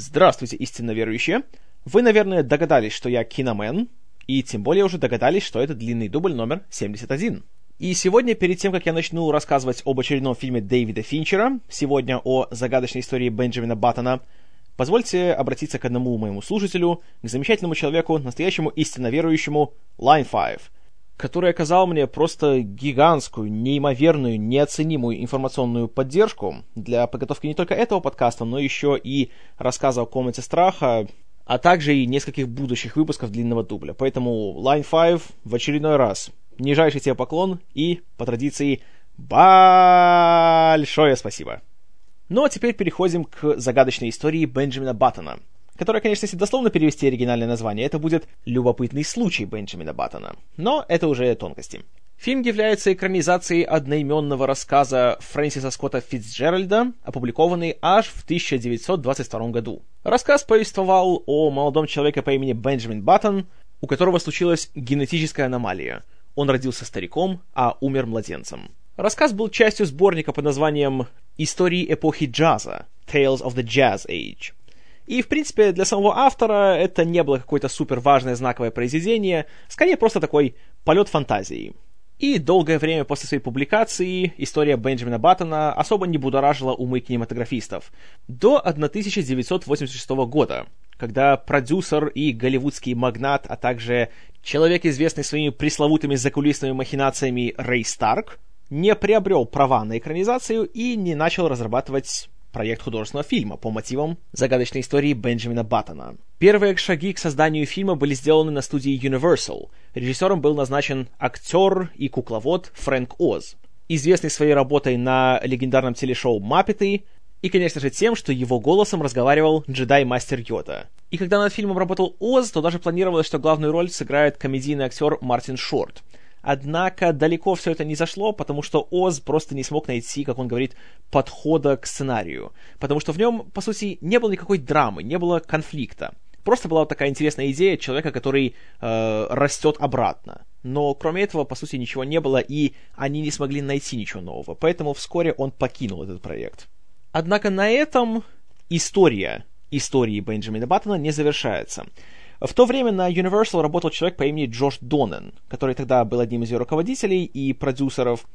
Здравствуйте, истинно верующие! Вы, наверное, догадались, что я киномен, и тем более уже догадались, что это длинный дубль номер 71. И сегодня, перед тем, как я начну рассказывать об очередном фильме Дэвида Финчера, сегодня о загадочной истории Бенджамина Баттона, позвольте обратиться к одному моему слушателю, к замечательному человеку, настоящему истинно верующему Line 5, который оказал мне просто гигантскую, неимоверную, неоценимую информационную поддержку для подготовки не только этого подкаста, но еще и рассказа о комнате страха, а также и нескольких будущих выпусков длинного дубля. Поэтому Line 5 в очередной раз. Нижайший тебе поклон и, по традиции, большое спасибо. Ну а теперь переходим к загадочной истории Бенджамина Баттона — которое, конечно, если дословно перевести оригинальное название, это будет «Любопытный случай Бенджамина Баттона». Но это уже тонкости. Фильм является экранизацией одноименного рассказа Фрэнсиса Скотта Фитцджеральда, опубликованный аж в 1922 году. Рассказ повествовал о молодом человеке по имени Бенджамин Баттон, у которого случилась генетическая аномалия. Он родился стариком, а умер младенцем. Рассказ был частью сборника под названием «Истории эпохи джаза» Tales of the Jazz Age. И, в принципе, для самого автора это не было какое-то супер важное знаковое произведение, скорее просто такой полет фантазии. И долгое время после своей публикации история Бенджамина Баттона особо не будоражила умы кинематографистов. До 1986 года, когда продюсер и голливудский магнат, а также человек, известный своими пресловутыми закулисными махинациями Рэй Старк, не приобрел права на экранизацию и не начал разрабатывать проект художественного фильма по мотивам загадочной истории Бенджамина Баттона. Первые шаги к созданию фильма были сделаны на студии Universal. Режиссером был назначен актер и кукловод Фрэнк Оз, известный своей работой на легендарном телешоу «Маппеты», и, конечно же, тем, что его голосом разговаривал джедай-мастер Йода. И когда над фильмом работал Оз, то даже планировалось, что главную роль сыграет комедийный актер Мартин Шорт — Однако далеко все это не зашло, потому что Оз просто не смог найти, как он говорит, подхода к сценарию. Потому что в нем, по сути, не было никакой драмы, не было конфликта. Просто была вот такая интересная идея человека, который э, растет обратно. Но кроме этого, по сути, ничего не было, и они не смогли найти ничего нового. Поэтому вскоре он покинул этот проект. Однако на этом история истории Бенджамина Баттона не завершается. В то время на Universal работал человек по имени Джош Донен, который тогда был одним из ее руководителей и продюсеров.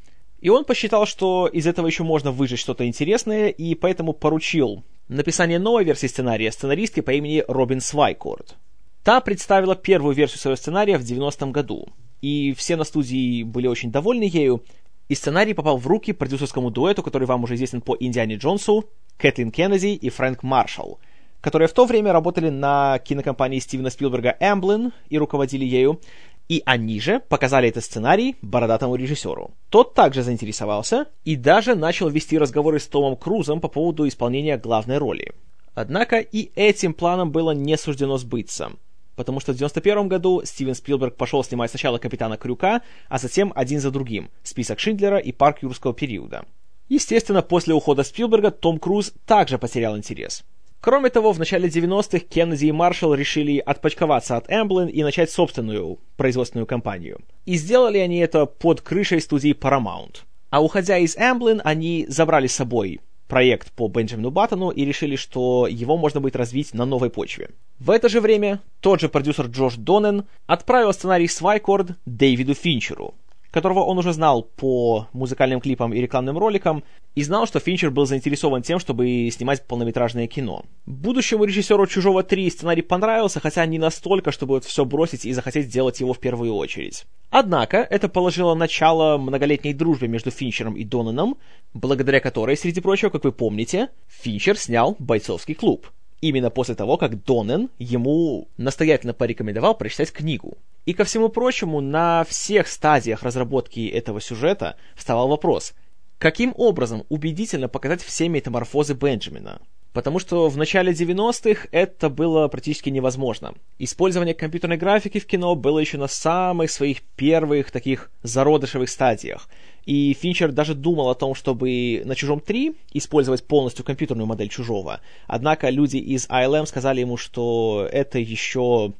И он посчитал, что из этого еще можно выжать что-то интересное, и поэтому поручил написание новой версии сценария сценаристке по имени Робин Свайкорд. Та представила первую версию своего сценария в 90-м году, и все на студии были очень довольны ею, и сценарий попал в руки продюсерскому дуэту, который вам уже известен по Индиане Джонсу, Кэтлин Кеннеди и Фрэнк Маршалл – которые в то время работали на кинокомпании Стивена Спилберга Эмблин и руководили ею, и они же показали этот сценарий бородатому режиссеру. Тот также заинтересовался и даже начал вести разговоры с Томом Крузом по поводу исполнения главной роли. Однако и этим планом было не суждено сбыться, потому что в 1991 году Стивен Спилберг пошел снимать сначала «Капитана Крюка», а затем один за другим «Список Шиндлера» и «Парк юрского периода». Естественно, после ухода Спилберга Том Круз также потерял интерес. Кроме того, в начале 90-х Кеннеди и Маршалл решили отпочковаться от Amblin и начать собственную производственную компанию. И сделали они это под крышей студии Paramount. А уходя из Amblin, они забрали с собой проект по Бенджамину Баттону и решили, что его можно будет развить на новой почве. В это же время тот же продюсер Джош Донен отправил сценарий Свайкорд Дэвиду Финчеру, которого он уже знал по музыкальным клипам и рекламным роликам, и знал, что Финчер был заинтересован тем, чтобы снимать полнометражное кино. Будущему режиссеру «Чужого 3» сценарий понравился, хотя не настолько, чтобы вот все бросить и захотеть сделать его в первую очередь. Однако, это положило начало многолетней дружбе между Финчером и Донаном, благодаря которой, среди прочего, как вы помните, Финчер снял «Бойцовский клуб», именно после того, как Донен ему настоятельно порекомендовал прочитать книгу. И ко всему прочему, на всех стадиях разработки этого сюжета вставал вопрос, каким образом убедительно показать все метаморфозы Бенджамина? Потому что в начале 90-х это было практически невозможно. Использование компьютерной графики в кино было еще на самых своих первых таких зародышевых стадиях. И Финчер даже думал о том, чтобы на «Чужом 3» использовать полностью компьютерную модель «Чужого». Однако люди из ILM сказали ему, что это еще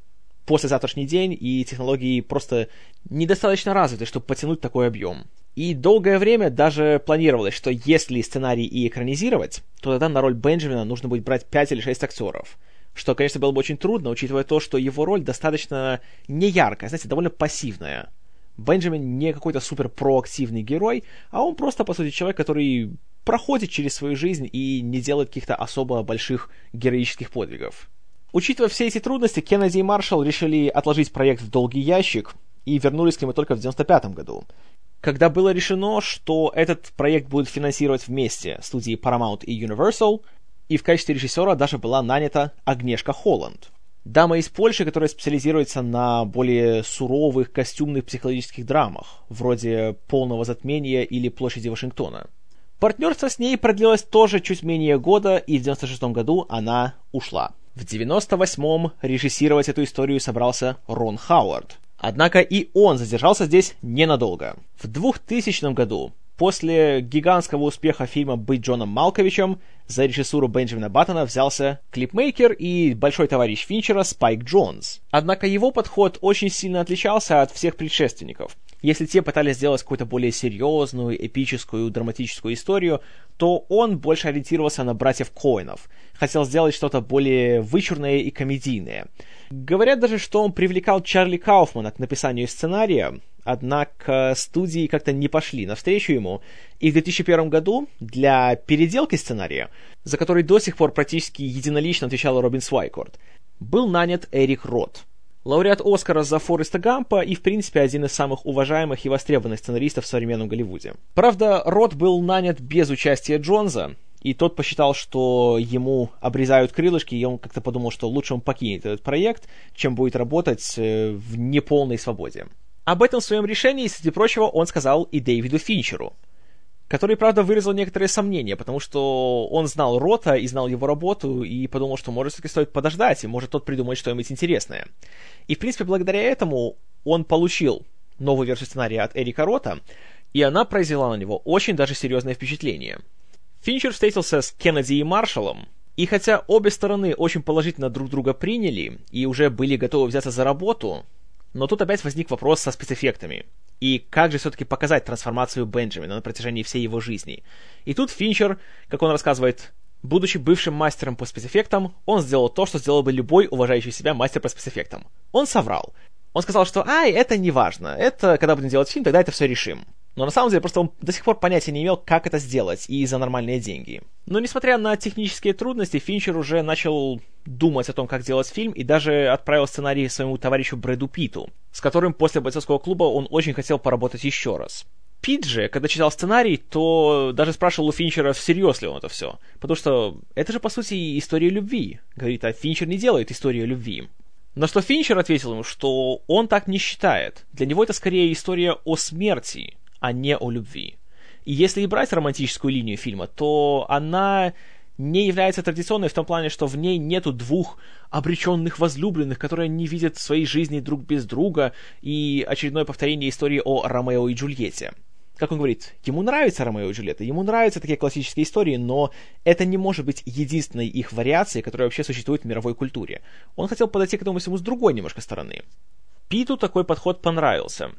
послезавтрашний день, и технологии просто недостаточно развиты, чтобы потянуть такой объем. И долгое время даже планировалось, что если сценарий и экранизировать, то тогда на роль Бенджамина нужно будет брать 5 или 6 актеров. Что, конечно, было бы очень трудно, учитывая то, что его роль достаточно неяркая, знаете, довольно пассивная. Бенджамин не какой-то супер проактивный герой, а он просто, по сути, человек, который проходит через свою жизнь и не делает каких-то особо больших героических подвигов. Учитывая все эти трудности, Кеннеди и Маршалл решили отложить проект в долгий ящик и вернулись к нему только в 1995 году, когда было решено, что этот проект будет финансировать вместе студии Paramount и Universal, и в качестве режиссера даже была нанята Агнешка Холланд. Дама из Польши, которая специализируется на более суровых костюмных психологических драмах, вроде «Полного затмения» или «Площади Вашингтона». Партнерство с ней продлилось тоже чуть менее года, и в 96 году она ушла. В 98-м режиссировать эту историю собрался Рон Хауард. Однако и он задержался здесь ненадолго. В 2000 году, после гигантского успеха фильма «Быть Джоном Малковичем», за режиссуру Бенджамина Баттона взялся клипмейкер и большой товарищ Финчера Спайк Джонс. Однако его подход очень сильно отличался от всех предшественников. Если те пытались сделать какую-то более серьезную, эпическую, драматическую историю, то он больше ориентировался на братьев Коинов. Хотел сделать что-то более вычурное и комедийное. Говорят даже, что он привлекал Чарли Кауфмана к написанию сценария, однако студии как-то не пошли навстречу ему, и в 2001 году для переделки сценария, за который до сих пор практически единолично отвечал Робин Свайкорд, был нанят Эрик Рот – Лауреат Оскара за Фореста Гампа и, в принципе, один из самых уважаемых и востребованных сценаристов в современном Голливуде. Правда, Рот был нанят без участия Джонса, и тот посчитал, что ему обрезают крылышки, и он как-то подумал, что лучше он покинет этот проект, чем будет работать э, в неполной свободе. Об этом своем решении, среди прочего, он сказал и Дэвиду Финчеру – который, правда, выразил некоторые сомнения, потому что он знал Рота и знал его работу, и подумал, что, может, все-таки стоит подождать, и может тот придумать что-нибудь интересное. И, в принципе, благодаря этому он получил новую версию сценария от Эрика Рота, и она произвела на него очень даже серьезное впечатление. Финчер встретился с Кеннеди и Маршалом, и хотя обе стороны очень положительно друг друга приняли и уже были готовы взяться за работу, но тут опять возник вопрос со спецэффектами. И как же все-таки показать трансформацию Бенджамина на протяжении всей его жизни? И тут Финчер, как он рассказывает, будучи бывшим мастером по спецэффектам, он сделал то, что сделал бы любой уважающий себя мастер по спецэффектам. Он соврал. Он сказал, что «Ай, это не важно, это когда будем делать фильм, тогда это все решим». Но на самом деле просто он до сих пор понятия не имел, как это сделать, и за нормальные деньги. Но несмотря на технические трудности, Финчер уже начал думать о том, как делать фильм, и даже отправил сценарий своему товарищу Брэду Питу, с которым после бойцовского клуба он очень хотел поработать еще раз. Пит же, когда читал сценарий, то даже спрашивал у Финчера, всерьез ли он это все. Потому что это же, по сути, история любви. Говорит, а Финчер не делает историю любви. На что Финчер ответил ему, что он так не считает. Для него это скорее история о смерти, а не о любви. И если и брать романтическую линию фильма, то она не является традиционной в том плане, что в ней нету двух обреченных возлюбленных, которые не видят своей жизни друг без друга, и очередное повторение истории о Ромео и Джульетте. Как он говорит, ему нравится Ромео и Джульетта, ему нравятся такие классические истории, но это не может быть единственной их вариацией, которая вообще существует в мировой культуре. Он хотел подойти к этому всему с другой немножко стороны. Питу такой подход понравился.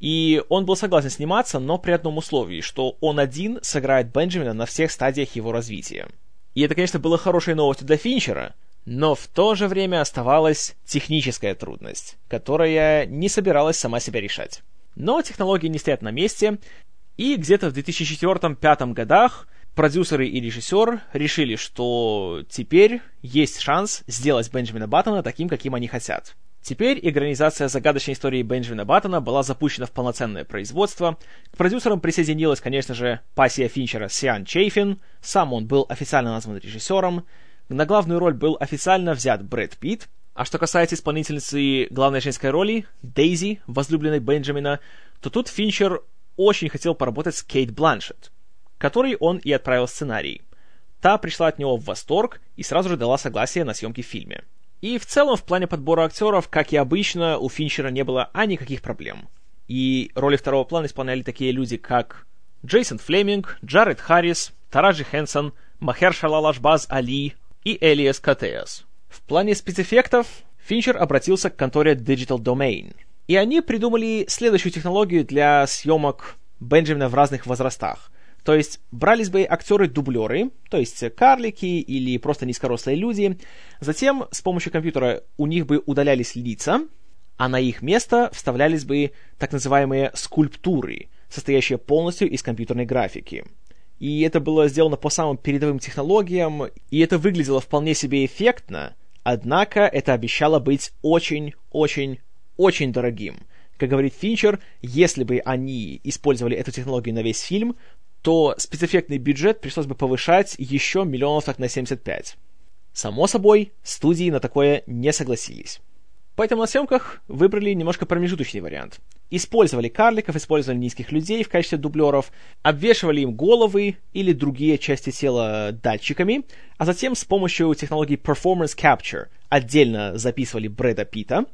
И он был согласен сниматься, но при одном условии, что он один сыграет Бенджамина на всех стадиях его развития. И это, конечно, было хорошей новостью для Финчера, но в то же время оставалась техническая трудность, которая не собиралась сама себя решать. Но технологии не стоят на месте, и где-то в 2004-2005 годах продюсеры и режиссер решили, что теперь есть шанс сделать Бенджамина Баттона таким, каким они хотят. Теперь экранизация загадочной истории Бенджамина Баттона была запущена в полноценное производство. К продюсерам присоединилась, конечно же, пассия Финчера Сиан Чейфин, сам он был официально назван режиссером. На главную роль был официально взят Брэд Питт, а что касается исполнительницы главной женской роли, Дейзи, возлюбленной Бенджамина, то тут Финчер очень хотел поработать с Кейт Бланшетт, которой он и отправил сценарий. Та пришла от него в восторг и сразу же дала согласие на съемки в фильме. И в целом в плане подбора актеров, как и обычно, у Финчера не было а никаких проблем. И роли второго плана исполняли такие люди, как Джейсон Флеминг, Джаред Харрис, Тараджи Хэнсон, Махер Шалалашбаз Али и Элиас Катеас. В плане спецэффектов Финчер обратился к конторе Digital Domain. И они придумали следующую технологию для съемок Бенджамина в разных возрастах. То есть брались бы актеры-дублеры, то есть карлики или просто низкорослые люди. Затем с помощью компьютера у них бы удалялись лица, а на их место вставлялись бы так называемые скульптуры, состоящие полностью из компьютерной графики. И это было сделано по самым передовым технологиям, и это выглядело вполне себе эффектно, однако это обещало быть очень-очень-очень дорогим. Как говорит Финчер, если бы они использовали эту технологию на весь фильм, то спецэффектный бюджет пришлось бы повышать еще миллионов так на 75. Само собой, студии на такое не согласились. Поэтому на съемках выбрали немножко промежуточный вариант. Использовали карликов, использовали низких людей в качестве дублеров, обвешивали им головы или другие части тела датчиками, а затем с помощью технологии Performance Capture отдельно записывали Брэда Питта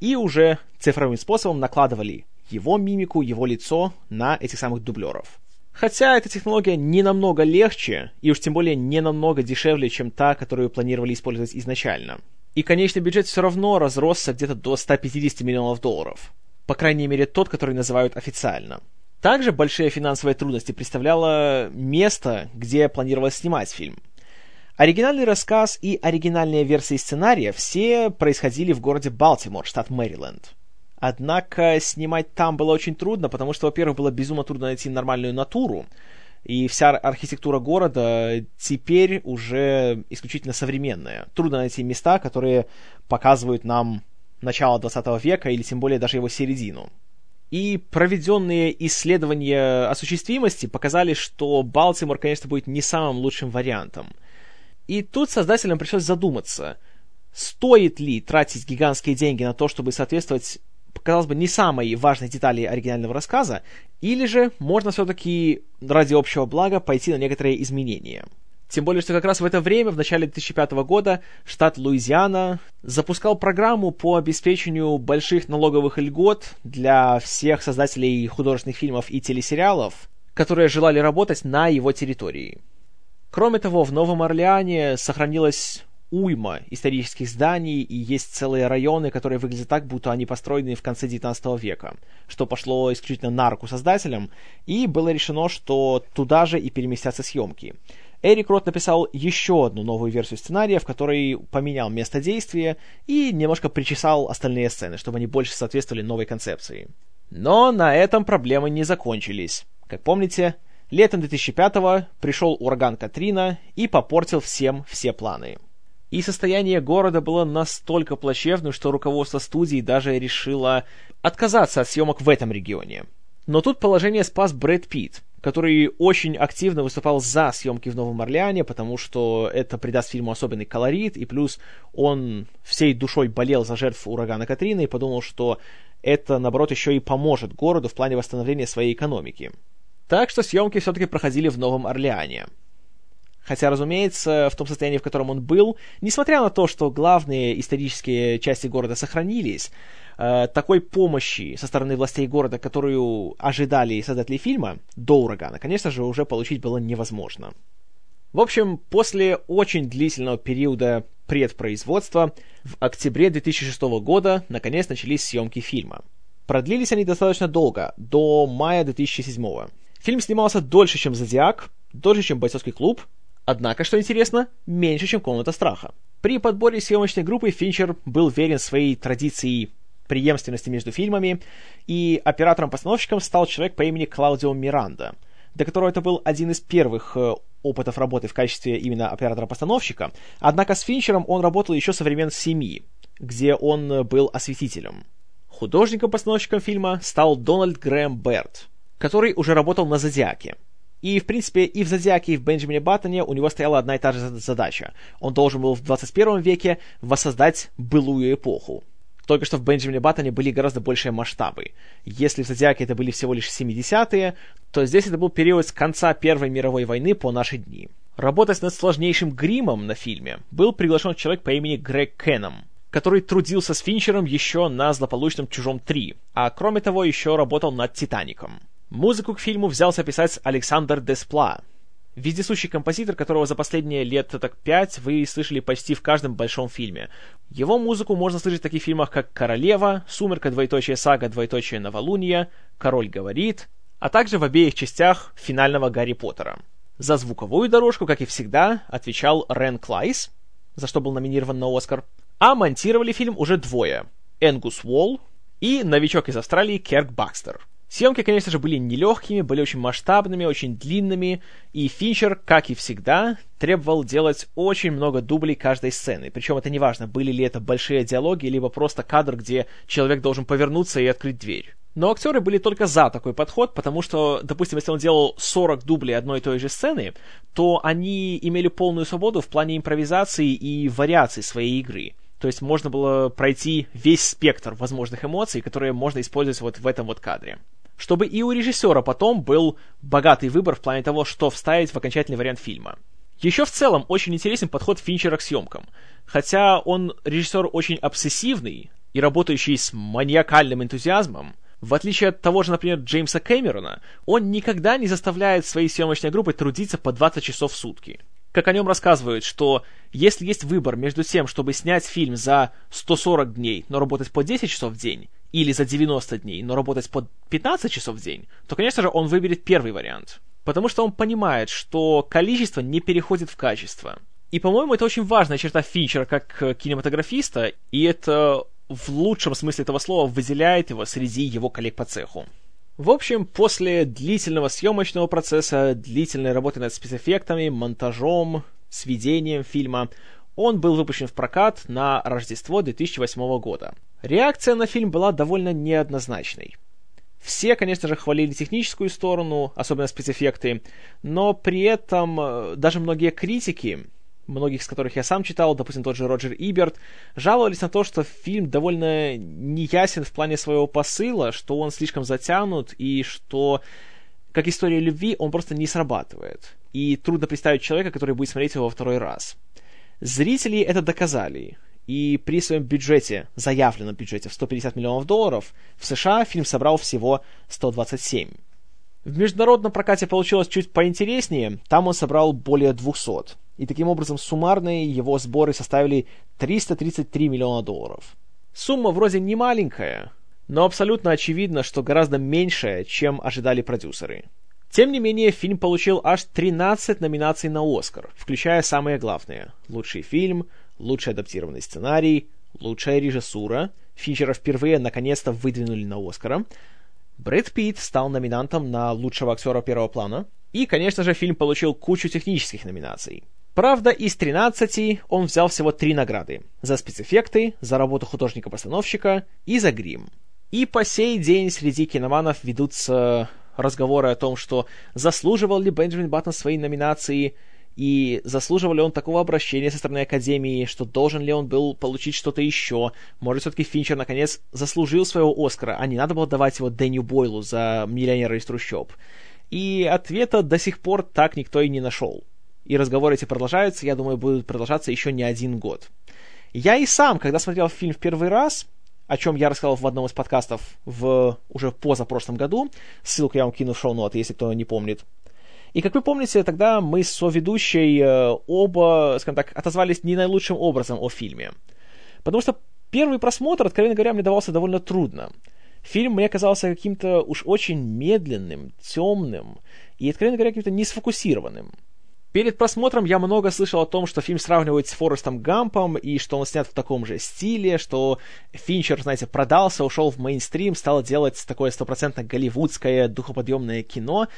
и уже цифровым способом накладывали его мимику, его лицо на этих самых дублеров. Хотя эта технология не намного легче, и уж тем более не намного дешевле, чем та, которую планировали использовать изначально – и конечный бюджет все равно разросся где-то до 150 миллионов долларов. По крайней мере, тот, который называют официально. Также большие финансовые трудности представляло место, где планировалось снимать фильм. Оригинальный рассказ и оригинальные версии сценария все происходили в городе Балтимор, штат Мэриленд. Однако снимать там было очень трудно, потому что, во-первых, было безумно трудно найти нормальную натуру, и вся архитектура города теперь уже исключительно современная. Трудно найти места, которые показывают нам начало 20 века или тем более даже его середину. И проведенные исследования осуществимости показали, что Балтимор, конечно, будет не самым лучшим вариантом. И тут создателям пришлось задуматься, стоит ли тратить гигантские деньги на то, чтобы соответствовать казалось бы, не самой важной детали оригинального рассказа, или же можно все-таки ради общего блага пойти на некоторые изменения. Тем более, что как раз в это время, в начале 2005 года, штат Луизиана запускал программу по обеспечению больших налоговых льгот для всех создателей художественных фильмов и телесериалов, которые желали работать на его территории. Кроме того, в Новом Орлеане сохранилась уйма исторических зданий, и есть целые районы, которые выглядят так, будто они построены в конце 19 века, что пошло исключительно на руку создателям, и было решено, что туда же и переместятся съемки. Эрик Рот написал еще одну новую версию сценария, в которой поменял место действия и немножко причесал остальные сцены, чтобы они больше соответствовали новой концепции. Но на этом проблемы не закончились. Как помните, летом 2005 пришел ураган Катрина и попортил всем все планы и состояние города было настолько плачевным, что руководство студии даже решило отказаться от съемок в этом регионе. Но тут положение спас Брэд Питт, который очень активно выступал за съемки в Новом Орлеане, потому что это придаст фильму особенный колорит, и плюс он всей душой болел за жертв урагана Катрины и подумал, что это, наоборот, еще и поможет городу в плане восстановления своей экономики. Так что съемки все-таки проходили в Новом Орлеане. Хотя, разумеется, в том состоянии, в котором он был, несмотря на то, что главные исторические части города сохранились, э, такой помощи со стороны властей города, которую ожидали создатели фильма до урагана, конечно же, уже получить было невозможно. В общем, после очень длительного периода предпроизводства, в октябре 2006 года наконец начались съемки фильма. Продлились они достаточно долго, до мая 2007. Фильм снимался дольше, чем «Зодиак», дольше, чем «Бойцовский клуб», Однако, что интересно, меньше, чем «Комната страха». При подборе съемочной группы Финчер был верен своей традиции преемственности между фильмами, и оператором-постановщиком стал человек по имени Клаудио Миранда, до которого это был один из первых э, опытов работы в качестве именно оператора-постановщика, однако с Финчером он работал еще со времен «Семьи», где он был осветителем. Художником-постановщиком фильма стал Дональд Грэм Берт, который уже работал на «Зодиаке», и, в принципе, и в «Зодиаке», и в «Бенджамине Баттоне» у него стояла одна и та же задача. Он должен был в 21 веке воссоздать былую эпоху. Только что в «Бенджамине Баттоне» были гораздо большие масштабы. Если в «Зодиаке» это были всего лишь 70-е, то здесь это был период с конца Первой мировой войны по наши дни. Работать над сложнейшим гримом на фильме был приглашен человек по имени Грег Кенном, который трудился с Финчером еще на злополучном «Чужом 3», а кроме того еще работал над «Титаником». Музыку к фильму взялся писать Александр Деспла, вездесущий композитор, которого за последние лет так пять вы слышали почти в каждом большом фильме. Его музыку можно слышать в таких фильмах, как «Королева», «Сумерка», «Двоеточие сага», «Двоеточие новолуние», «Король говорит», а также в обеих частях финального Гарри Поттера. За звуковую дорожку, как и всегда, отвечал Рен Клайс, за что был номинирован на Оскар, а монтировали фильм уже двое — Энгус Уолл и новичок из Австралии Керк Бакстер — Съемки, конечно же, были нелегкими, были очень масштабными, очень длинными, и Финчер, как и всегда, требовал делать очень много дублей каждой сцены. Причем это не важно, были ли это большие диалоги, либо просто кадр, где человек должен повернуться и открыть дверь. Но актеры были только за такой подход, потому что, допустим, если он делал 40 дублей одной и той же сцены, то они имели полную свободу в плане импровизации и вариаций своей игры. То есть можно было пройти весь спектр возможных эмоций, которые можно использовать вот в этом вот кадре чтобы и у режиссера потом был богатый выбор в плане того, что вставить в окончательный вариант фильма. Еще в целом очень интересен подход Финчера к съемкам. Хотя он режиссер очень обсессивный и работающий с маниакальным энтузиазмом, в отличие от того же, например, Джеймса Кэмерона, он никогда не заставляет своей съемочной группы трудиться по 20 часов в сутки. Как о нем рассказывают, что если есть выбор между тем, чтобы снять фильм за 140 дней, но работать по 10 часов в день, или за 90 дней, но работать по 15 часов в день, то, конечно же, он выберет первый вариант. Потому что он понимает, что количество не переходит в качество. И, по-моему, это очень важная черта Финчера как э, кинематографиста, и это в лучшем смысле этого слова выделяет его среди его коллег по цеху. В общем, после длительного съемочного процесса, длительной работы над спецэффектами, монтажом, сведением фильма, он был выпущен в прокат на Рождество 2008 года. Реакция на фильм была довольно неоднозначной. Все, конечно же, хвалили техническую сторону, особенно спецэффекты, но при этом э, даже многие критики, многих из которых я сам читал, допустим, тот же Роджер Иберт, жаловались на то, что фильм довольно неясен в плане своего посыла, что он слишком затянут и что, как история любви, он просто не срабатывает. И трудно представить человека, который будет смотреть его во второй раз. Зрители это доказали. И при своем бюджете, заявленном бюджете в 150 миллионов долларов, в США фильм собрал всего 127. В международном прокате получилось чуть поинтереснее, там он собрал более 200. И таким образом суммарные его сборы составили 333 миллиона долларов. Сумма вроде не маленькая, но абсолютно очевидно, что гораздо меньшая, чем ожидали продюсеры. Тем не менее, фильм получил аж 13 номинаций на Оскар, включая самые главные. Лучший фильм, лучший адаптированный сценарий, лучшая режиссура. Финчера впервые наконец-то выдвинули на Оскара. Брэд Питт стал номинантом на лучшего актера первого плана. И, конечно же, фильм получил кучу технических номинаций. Правда, из 13 он взял всего три награды. За спецэффекты, за работу художника-постановщика и за грим. И по сей день среди киноманов ведутся разговоры о том, что заслуживал ли Бенджамин Баттон своей номинации, и заслуживал ли он такого обращения со стороны Академии, что должен ли он был получить что-то еще. Может, все-таки Финчер, наконец, заслужил своего Оскара, а не надо было давать его Дэнни Бойлу за «Миллионера из трущоб». И ответа до сих пор так никто и не нашел. И разговоры эти продолжаются, я думаю, будут продолжаться еще не один год. Я и сам, когда смотрел фильм в первый раз, о чем я рассказал в одном из подкастов в уже позапрошлом году. Ссылку я вам кину в шоу-ноты, если кто не помнит. И как вы помните, тогда мы с соведущей э, оба, скажем так, отозвались не наилучшим образом о фильме. Потому что первый просмотр, откровенно говоря, мне давался довольно трудно. Фильм мне казался каким-то уж очень медленным, темным и, откровенно говоря, каким-то несфокусированным. Перед просмотром я много слышал о том, что фильм сравнивают с Форестом Гампом, и что он снят в таком же стиле, что Финчер, знаете, продался, ушел в мейнстрим, стал делать такое стопроцентно голливудское духоподъемное кино,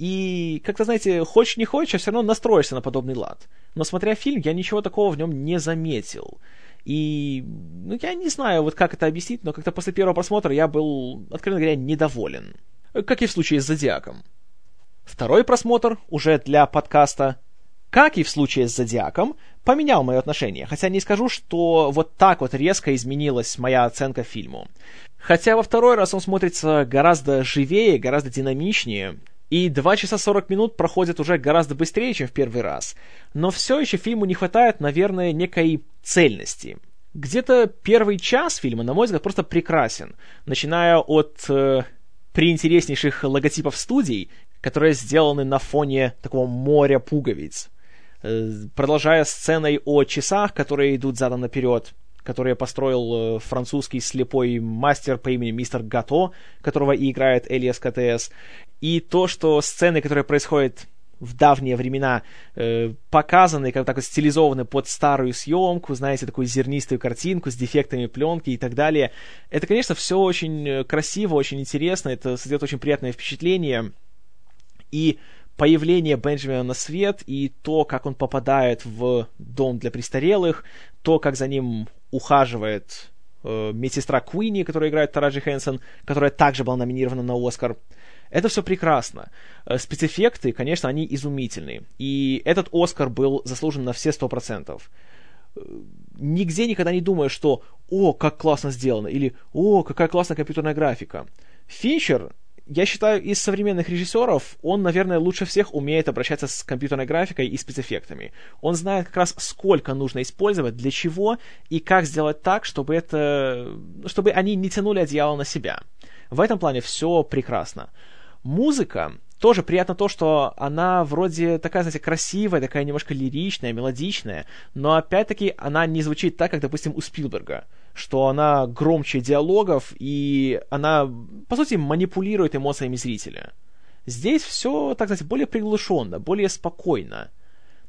и, как-то, знаете, хочешь не хочешь, а все равно настроишься на подобный лад. Но смотря фильм, я ничего такого в нем не заметил. И, ну, я не знаю, вот как это объяснить, но как-то после первого просмотра я был, откровенно говоря, недоволен. Как и в случае с «Зодиаком». Второй просмотр, уже для подкаста, как и в случае с «Зодиаком», поменял мое отношение, хотя не скажу, что вот так вот резко изменилась моя оценка фильму. Хотя во второй раз он смотрится гораздо живее, гораздо динамичнее, и 2 часа 40 минут проходят уже гораздо быстрее, чем в первый раз. Но все еще фильму не хватает, наверное, некой цельности. Где-то первый час фильма, на мой взгляд, просто прекрасен. Начиная от э, приинтереснейших логотипов студий, которые сделаны на фоне такого моря пуговиц. Э, продолжая сценой о часах, которые идут задом наперед, которые построил э, французский слепой мастер по имени мистер Гато, которого и играет Элиас КТС, и то, что сцены, которые происходят в давние времена э, показаны, как так вот стилизованы под старую съемку, знаете, такую зернистую картинку с дефектами пленки и так далее. Это, конечно, все очень э, красиво, очень интересно, это создает очень приятное впечатление. И появление Бенджамина на свет и то, как он попадает в дом для престарелых, то, как за ним ухаживает э, медсестра Куинни, которая играет Тараджи Хэнсон, которая также была номинирована на Оскар. Это все прекрасно. Э, спецэффекты, конечно, они изумительные. И этот Оскар был заслужен на все сто процентов. Э, нигде никогда не думаю, что «О, как классно сделано!» или «О, какая классная компьютерная графика!» Финчер я считаю, из современных режиссеров он, наверное, лучше всех умеет обращаться с компьютерной графикой и спецэффектами. Он знает как раз, сколько нужно использовать, для чего и как сделать так, чтобы это... чтобы они не тянули одеяло на себя. В этом плане все прекрасно. Музыка, тоже приятно то, что она вроде такая, знаете, красивая, такая немножко лиричная, мелодичная, но опять-таки она не звучит так, как, допустим, у Спилберга что она громче диалогов, и она, по сути, манипулирует эмоциями зрителя. Здесь все, так сказать, более приглушенно, более спокойно.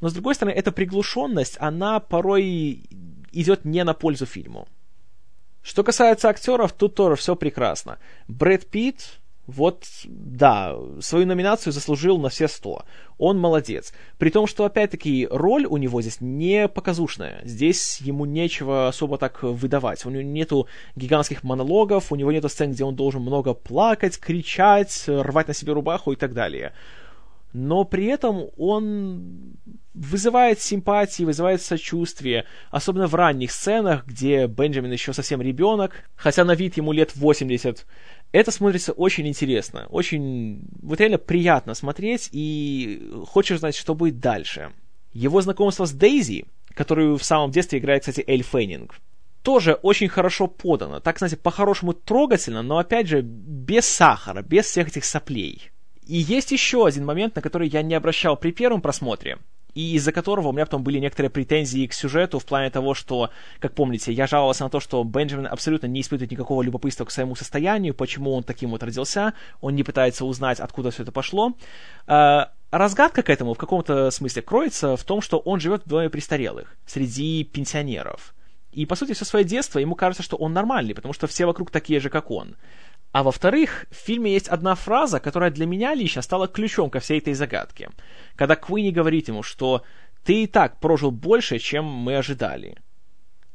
Но, с другой стороны, эта приглушенность, она порой идет не на пользу фильму. Что касается актеров, тут тоже все прекрасно. Брэд Питт, вот, да, свою номинацию заслужил на все сто. Он молодец. При том, что, опять-таки, роль у него здесь не показушная. Здесь ему нечего особо так выдавать. У него нету гигантских монологов, у него нету сцен, где он должен много плакать, кричать, рвать на себе рубаху и так далее. Но при этом он вызывает симпатии, вызывает сочувствие, особенно в ранних сценах, где Бенджамин еще совсем ребенок, хотя на вид ему лет 80, это смотрится очень интересно, очень, вот реально приятно смотреть, и хочешь знать, что будет дальше. Его знакомство с Дейзи, которую в самом детстве играет, кстати, Эль Феннинг, тоже очень хорошо подано. Так, знаете, по-хорошему трогательно, но, опять же, без сахара, без всех этих соплей. И есть еще один момент, на который я не обращал при первом просмотре и из-за которого у меня потом были некоторые претензии к сюжету в плане того, что, как помните, я жаловался на то, что Бенджамин абсолютно не испытывает никакого любопытства к своему состоянию, почему он таким вот родился, он не пытается узнать, откуда все это пошло. А, разгадка к этому в каком-то смысле кроется в том, что он живет в доме престарелых, среди пенсионеров. И, по сути, все свое детство ему кажется, что он нормальный, потому что все вокруг такие же, как он. А во-вторых, в фильме есть одна фраза, которая для меня лично стала ключом ко всей этой загадке. Когда Куинни говорит ему, что «ты и так прожил больше, чем мы ожидали».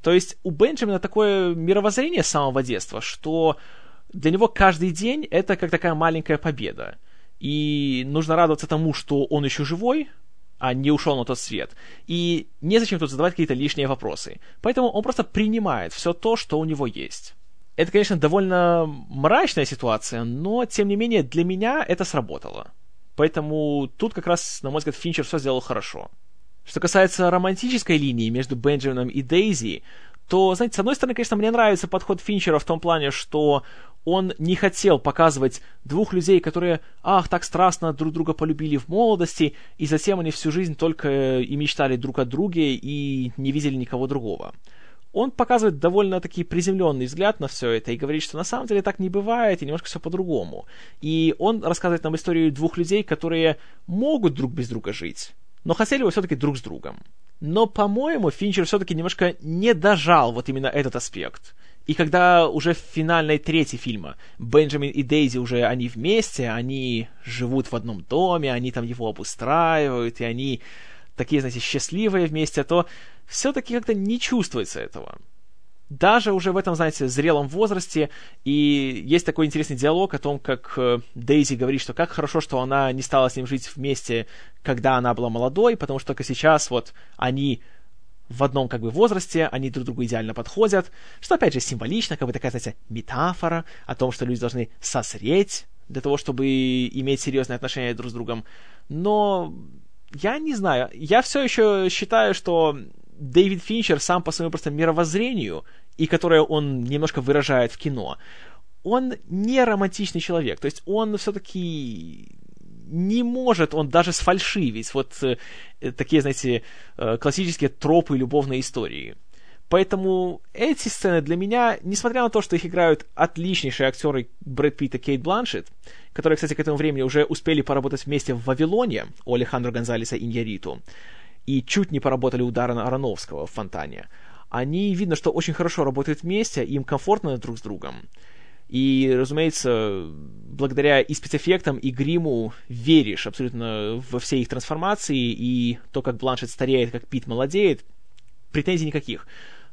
То есть у Бенджамина такое мировоззрение с самого детства, что для него каждый день это как такая маленькая победа. И нужно радоваться тому, что он еще живой, а не ушел на тот свет. И незачем тут задавать какие-то лишние вопросы. Поэтому он просто принимает все то, что у него есть. Это, конечно, довольно мрачная ситуация, но, тем не менее, для меня это сработало. Поэтому тут как раз, на мой взгляд, Финчер все сделал хорошо. Что касается романтической линии между Бенджамином и Дейзи, то, знаете, с одной стороны, конечно, мне нравится подход Финчера в том плане, что он не хотел показывать двух людей, которые, ах, так страстно друг друга полюбили в молодости, и затем они всю жизнь только и мечтали друг о друге и не видели никого другого он показывает довольно-таки приземленный взгляд на все это и говорит, что на самом деле так не бывает, и немножко все по-другому. И он рассказывает нам историю двух людей, которые могут друг без друга жить, но хотели бы все-таки друг с другом. Но, по-моему, Финчер все-таки немножко не дожал вот именно этот аспект. И когда уже в финальной трети фильма Бенджамин и Дейзи уже они вместе, они живут в одном доме, они там его обустраивают, и они такие, знаете, счастливые вместе, то все-таки как-то не чувствуется этого. Даже уже в этом, знаете, зрелом возрасте, и есть такой интересный диалог о том, как э, Дейзи говорит, что как хорошо, что она не стала с ним жить вместе, когда она была молодой, потому что только сейчас вот они в одном как бы возрасте, они друг другу идеально подходят, что опять же символично, как бы такая, знаете, метафора о том, что люди должны созреть для того, чтобы иметь серьезные отношения друг с другом. Но я не знаю, я все еще считаю, что Дэвид Финчер сам по своему просто мировоззрению, и которое он немножко выражает в кино, он не романтичный человек. То есть он все-таки не может он даже сфальшивить вот э, такие, знаете, э, классические тропы любовной истории. Поэтому эти сцены для меня, несмотря на то, что их играют отличнейшие актеры Брэд Питт и Кейт Бланшетт, которые, кстати, к этому времени уже успели поработать вместе в «Вавилоне» у Алехандро Гонзалеса Иньяриту, и чуть не поработали у Даррена Ароновского в «Фонтане», они, видно, что очень хорошо работают вместе, им комфортно друг с другом. И, разумеется, благодаря и спецэффектам, и гриму веришь абсолютно во все их трансформации, и то, как Бланшет стареет, как Пит молодеет, претензий никаких.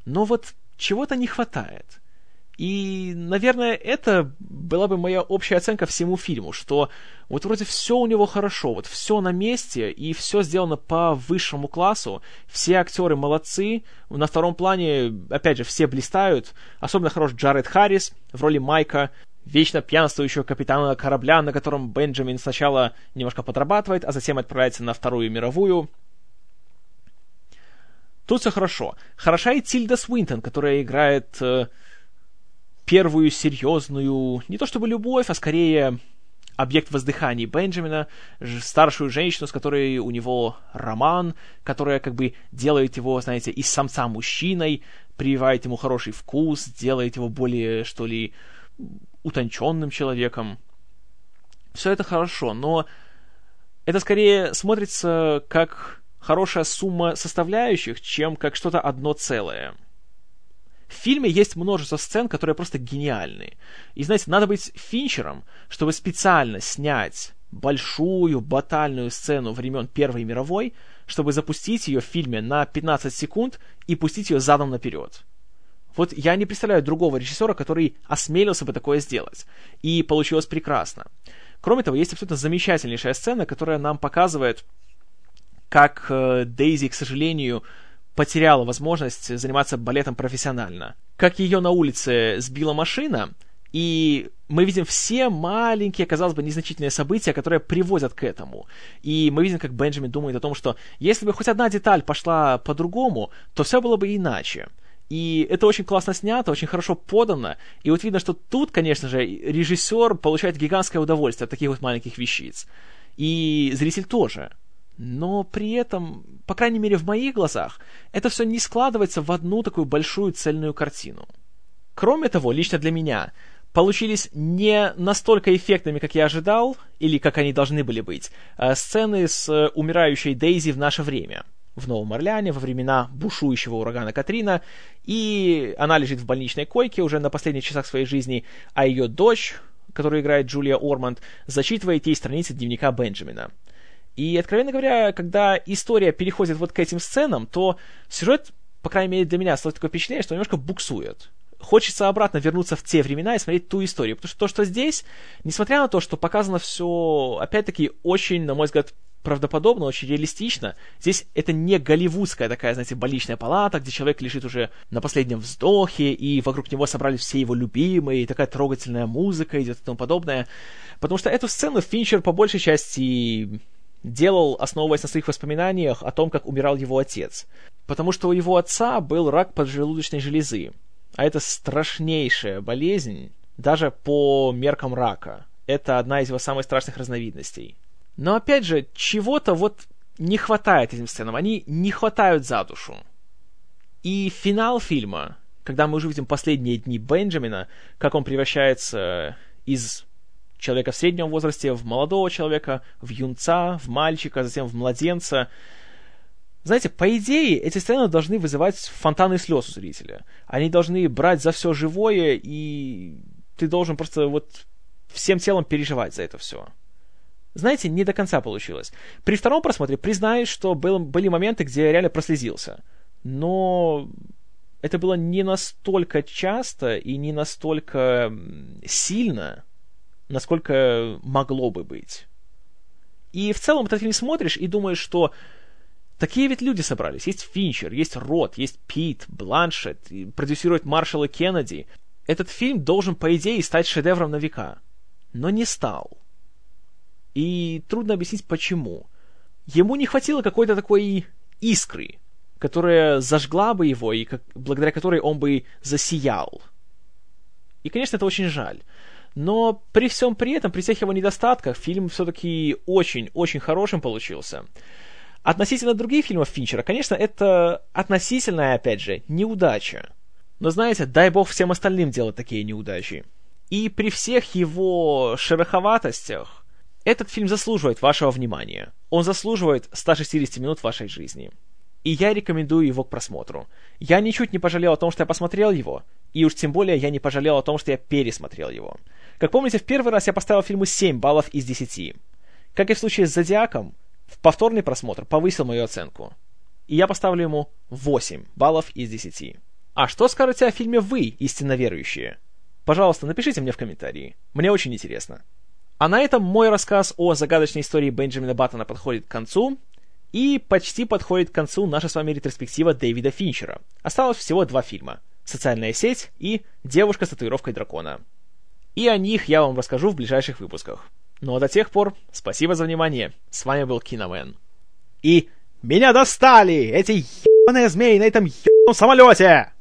Но вот чего-то не хватает. И, наверное, это была бы моя общая оценка всему фильму, что вот вроде все у него хорошо, вот все на месте, и все сделано по высшему классу, все актеры молодцы, на втором плане, опять же, все блистают, особенно хорош Джаред Харрис в роли Майка, вечно пьянствующего капитана корабля, на котором Бенджамин сначала немножко подрабатывает, а затем отправляется на Вторую мировую. Тут все хорошо. Хороша и Тильда Свинтон, которая играет э, первую серьезную, не то чтобы любовь, а скорее объект воздыханий Бенджамина, старшую женщину, с которой у него роман, которая как бы делает его, знаете, из самца мужчиной, прививает ему хороший вкус, делает его более, что ли, утонченным человеком. Все это хорошо, но это скорее смотрится как хорошая сумма составляющих, чем как что-то одно целое. В фильме есть множество сцен, которые просто гениальны. И, знаете, надо быть Финчером, чтобы специально снять большую батальную сцену времен Первой мировой, чтобы запустить ее в фильме на 15 секунд и пустить ее задом наперед. Вот я не представляю другого режиссера, который осмелился бы такое сделать. И получилось прекрасно. Кроме того, есть абсолютно замечательнейшая сцена, которая нам показывает, как э, Дейзи, к сожалению, потеряла возможность заниматься балетом профессионально. Как ее на улице сбила машина, и мы видим все маленькие, казалось бы, незначительные события, которые приводят к этому. И мы видим, как Бенджамин думает о том, что если бы хоть одна деталь пошла по-другому, то все было бы иначе. И это очень классно снято, очень хорошо подано. И вот видно, что тут, конечно же, режиссер получает гигантское удовольствие от таких вот маленьких вещиц. И зритель тоже но при этом, по крайней мере в моих глазах, это все не складывается в одну такую большую цельную картину. Кроме того, лично для меня, получились не настолько эффектными, как я ожидал, или как они должны были быть, а сцены с умирающей Дейзи в наше время, в Новом Орлеане, во времена бушующего урагана Катрина, и она лежит в больничной койке уже на последних часах своей жизни, а ее дочь, которую играет Джулия Орманд, зачитывает ей страницы дневника Бенджамина. И, откровенно говоря, когда история переходит вот к этим сценам, то сюжет, по крайней мере для меня, стало такое впечатление, что немножко буксует. Хочется обратно вернуться в те времена и смотреть ту историю. Потому что то, что здесь, несмотря на то, что показано все, опять-таки, очень, на мой взгляд, правдоподобно, очень реалистично. Здесь это не голливудская такая, знаете, больничная палата, где человек лежит уже на последнем вздохе, и вокруг него собрались все его любимые, и такая трогательная музыка идет и тому подобное. Потому что эту сцену Финчер по большей части делал, основываясь на своих воспоминаниях о том, как умирал его отец. Потому что у его отца был рак поджелудочной железы. А это страшнейшая болезнь, даже по меркам рака. Это одна из его самых страшных разновидностей. Но опять же, чего-то вот не хватает этим сценам. Они не хватают за душу. И финал фильма, когда мы уже видим последние дни Бенджамина, как он превращается из человека в среднем возрасте, в молодого человека, в юнца, в мальчика, затем в младенца. Знаете, по идее, эти сцены должны вызывать фонтаны слез у зрителя. Они должны брать за все живое, и ты должен просто вот всем телом переживать за это все. Знаете, не до конца получилось. При втором просмотре признаюсь, что был, были моменты, где я реально прослезился. Но это было не настолько часто и не настолько сильно, насколько могло бы быть. И в целом этот фильм смотришь и думаешь, что такие ведь люди собрались. Есть Финчер, есть Рот, есть Пит, Бланшет, продюсирует Маршалла Кеннеди. Этот фильм должен, по идее, стать шедевром на века. Но не стал. И трудно объяснить, почему. Ему не хватило какой-то такой искры, которая зажгла бы его, и как, благодаря которой он бы засиял. И, конечно, это очень жаль. Но при всем при этом, при всех его недостатках, фильм все-таки очень-очень хорошим получился. Относительно других фильмов Финчера, конечно, это относительная, опять же, неудача. Но знаете, дай бог всем остальным делать такие неудачи. И при всех его шероховатостях, этот фильм заслуживает вашего внимания. Он заслуживает 160 минут вашей жизни. И я рекомендую его к просмотру. Я ничуть не пожалел о том, что я посмотрел его, и уж тем более я не пожалел о том, что я пересмотрел его. Как помните, в первый раз я поставил фильму 7 баллов из 10. Как и в случае с «Зодиаком», в повторный просмотр повысил мою оценку. И я поставлю ему 8 баллов из 10. А что скажете о фильме вы, истинно верующие? Пожалуйста, напишите мне в комментарии. Мне очень интересно. А на этом мой рассказ о загадочной истории Бенджамина Баттона подходит к концу, и почти подходит к концу наша с вами ретроспектива Дэвида Финчера. Осталось всего два фильма «Социальная сеть» и «Девушка с татуировкой дракона». И о них я вам расскажу в ближайших выпусках. Ну а до тех пор, спасибо за внимание. С вами был Киномен. И меня достали эти ебаные змеи на этом ебаном самолете!